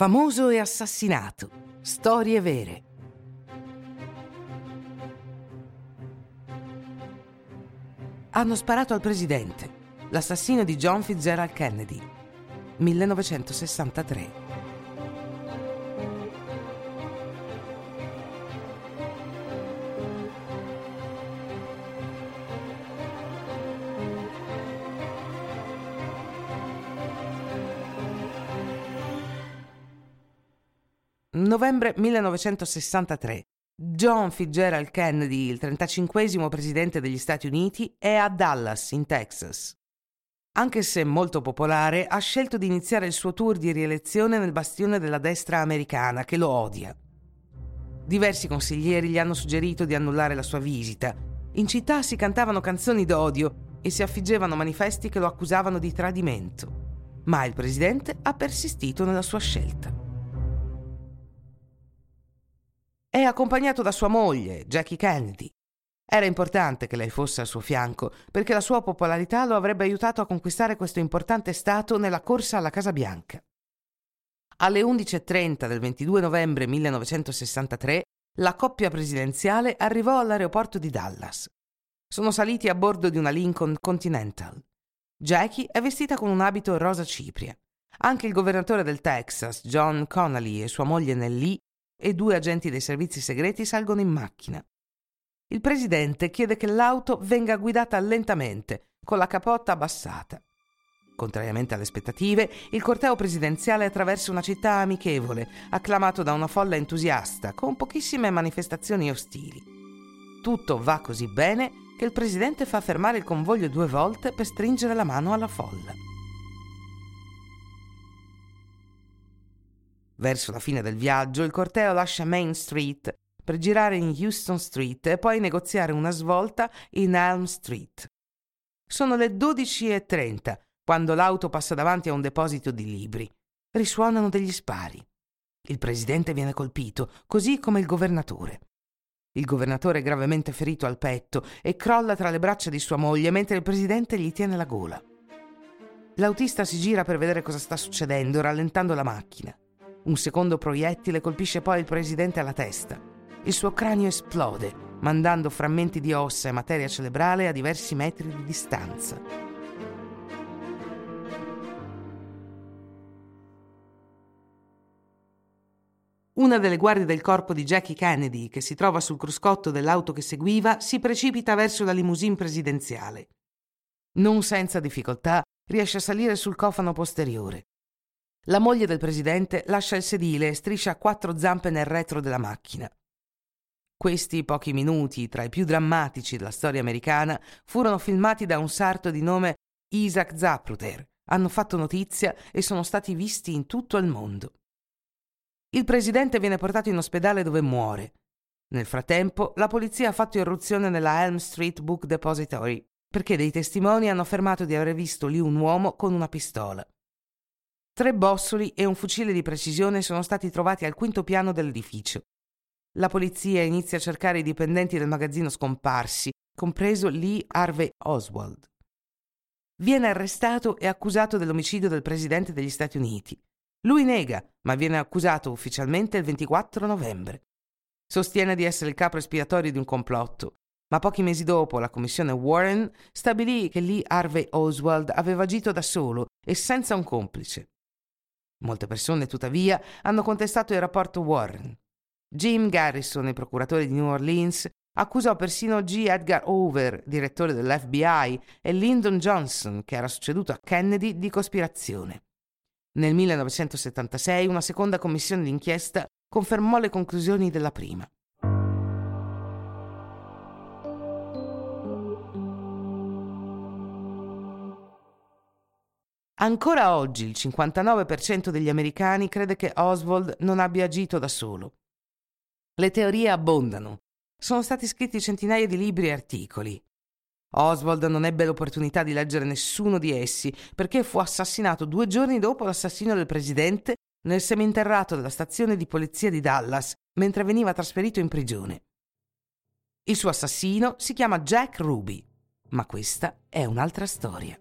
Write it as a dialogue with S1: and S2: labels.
S1: Famoso e assassinato. Storie vere. Hanno sparato al presidente. L'assassino di John Fitzgerald Kennedy. 1963. Novembre 1963. John Fitzgerald Kennedy, il 35 presidente degli Stati Uniti, è a Dallas, in Texas. Anche se molto popolare, ha scelto di iniziare il suo tour di rielezione nel bastione della destra americana, che lo odia. Diversi consiglieri gli hanno suggerito di annullare la sua visita. In città si cantavano canzoni d'odio e si affiggevano manifesti che lo accusavano di tradimento. Ma il presidente ha persistito nella sua scelta. È accompagnato da sua moglie, Jackie Kennedy. Era importante che lei fosse al suo fianco, perché la sua popolarità lo avrebbe aiutato a conquistare questo importante stato nella corsa alla Casa Bianca. Alle 11.30 del 22 novembre 1963, la coppia presidenziale arrivò all'aeroporto di Dallas. Sono saliti a bordo di una Lincoln Continental. Jackie è vestita con un abito rosa cipria. Anche il governatore del Texas, John Connolly, e sua moglie Nellie e due agenti dei servizi segreti salgono in macchina. Il presidente chiede che l'auto venga guidata lentamente, con la capotta abbassata. Contrariamente alle aspettative, il corteo presidenziale attraversa una città amichevole, acclamato da una folla entusiasta, con pochissime manifestazioni ostili. Tutto va così bene che il presidente fa fermare il convoglio due volte per stringere la mano alla folla. Verso la fine del viaggio, il corteo lascia Main Street per girare in Houston Street e poi negoziare una svolta in Elm Street. Sono le 12.30 quando l'auto passa davanti a un deposito di libri. Risuonano degli spari. Il presidente viene colpito, così come il governatore. Il governatore è gravemente ferito al petto e crolla tra le braccia di sua moglie mentre il presidente gli tiene la gola. L'autista si gira per vedere cosa sta succedendo, rallentando la macchina. Un secondo proiettile colpisce poi il presidente alla testa. Il suo cranio esplode, mandando frammenti di ossa e materia cerebrale a diversi metri di distanza. Una delle guardie del corpo di Jackie Kennedy, che si trova sul cruscotto dell'auto che seguiva, si precipita verso la limousine presidenziale. Non senza difficoltà riesce a salire sul cofano posteriore. La moglie del presidente lascia il sedile e striscia quattro zampe nel retro della macchina. Questi pochi minuti, tra i più drammatici della storia americana, furono filmati da un sarto di nome Isaac Zapruder. Hanno fatto notizia e sono stati visti in tutto il mondo. Il presidente viene portato in ospedale dove muore. Nel frattempo, la polizia ha fatto irruzione nella Elm Street Book Depository perché dei testimoni hanno affermato di aver visto lì un uomo con una pistola. Tre bossoli e un fucile di precisione sono stati trovati al quinto piano dell'edificio. La polizia inizia a cercare i dipendenti del magazzino scomparsi, compreso Lee Harvey Oswald. Viene arrestato e accusato dell'omicidio del presidente degli Stati Uniti. Lui nega, ma viene accusato ufficialmente il 24 novembre. Sostiene di essere il capo espiatorio di un complotto, ma pochi mesi dopo la commissione Warren stabilì che Lee Harvey Oswald aveva agito da solo e senza un complice. Molte persone, tuttavia, hanno contestato il rapporto Warren. Jim Garrison, il procuratore di New Orleans, accusò persino G. Edgar Hoover, direttore dell'FBI, e Lyndon Johnson, che era succeduto a Kennedy, di cospirazione. Nel 1976 una seconda commissione d'inchiesta confermò le conclusioni della prima. Ancora oggi il 59% degli americani crede che Oswald non abbia agito da solo. Le teorie abbondano. Sono stati scritti centinaia di libri e articoli. Oswald non ebbe l'opportunità di leggere nessuno di essi perché fu assassinato due giorni dopo l'assassinio del presidente nel seminterrato della stazione di polizia di Dallas mentre veniva trasferito in prigione. Il suo assassino si chiama Jack Ruby, ma questa è un'altra storia.